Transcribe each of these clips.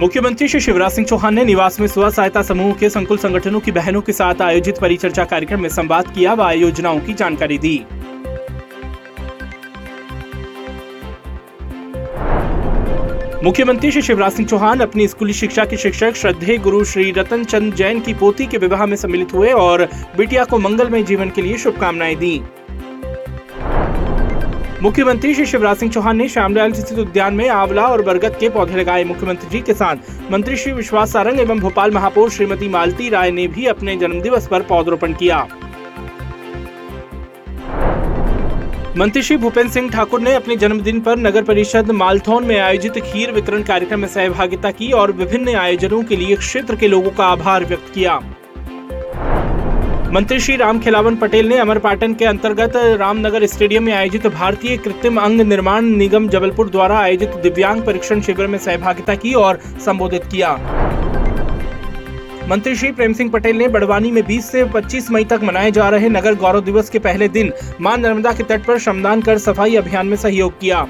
मुख्यमंत्री श्री शिवराज सिंह चौहान ने निवास में स्व सहायता समूह के संकुल संगठनों की बहनों के साथ आयोजित परिचर्चा कार्यक्रम में संवाद किया व योजनाओं की जानकारी दी। मुख्यमंत्री श्री शिवराज सिंह चौहान अपनी स्कूली शिक्षा के शिक्षक श्रद्धेय गुरु श्री रतन चंद जैन की पोती के विवाह में सम्मिलित हुए और बिटिया को मंगलमय जीवन के लिए शुभकामनाएँ दी। मुख्यमंत्री श्री शिवराज सिंह चौहान ने श्यामलाल स्थित उद्यान में आंवला और बरगद के पौधे लगाए। मुख्यमंत्री जी के साथ मंत्री श्री विश्वास सारंग एवं भोपाल महापौर श्रीमती मालती राय ने भी अपने जन्मदिवस पर पौधरोपण किया। मंत्री श्री भूपेंद्र सिंह ठाकुर ने अपने जन्मदिन पर नगर परिषद मालथौन में आयोजित खीर वितरण कार्यक्रम में सहभागिता की और विभिन्न आयोजनों के लिए क्षेत्र के लोगों का आभार व्यक्त किया। मंत्री श्री राम खिलावन पटेल ने अमरपाटन के अंतर्गत रामनगर स्टेडियम में आयोजित भारतीय कृत्रिम अंग निर्माण निगम जबलपुर द्वारा आयोजित दिव्यांग परीक्षण शिविर में सहभागिता की और संबोधित किया। मंत्री श्री प्रेम सिंह पटेल ने बड़वानी में 20 से 25 मई तक मनाए जा रहे नगर गौरव दिवस के पहले दिन माँ नर्मदा के तट पर श्रमदान कर सफ़ाई अभियान में सहयोग किया।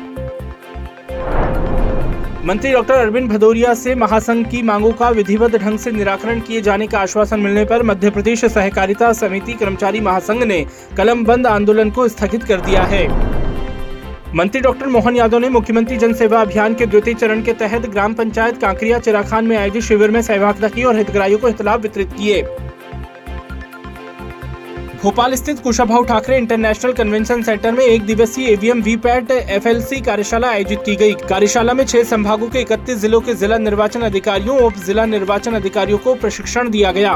मंत्री डॉक्टर अरविंद भदौरिया से महासंघ की मांगों का विधिवत ढंग से निराकरण किए जाने का आश्वासन मिलने पर मध्य प्रदेश सहकारिता समिति कर्मचारी महासंघ ने कलम बंद आंदोलन को स्थगित कर दिया है। मंत्री डॉक्टर मोहन यादव ने मुख्यमंत्री जन सेवा अभियान के द्वितीय चरण के तहत ग्राम पंचायत कांकरिया चिराखान में आयोजित शिविर में सहभागिता की और हितग्राहियों को हितलाभ वितरित किए। भोपाल स्थित Kushabhau Thakre International Convention Centre में एक दिवसीय ईवीएम वीपैट एफएलसी कार्यशाला आयोजित की गई। कार्यशाला में छह संभागों के इकतीस जिलों के जिला निर्वाचन अधिकारियों, उप जिला निर्वाचन अधिकारियों को प्रशिक्षण दिया गया।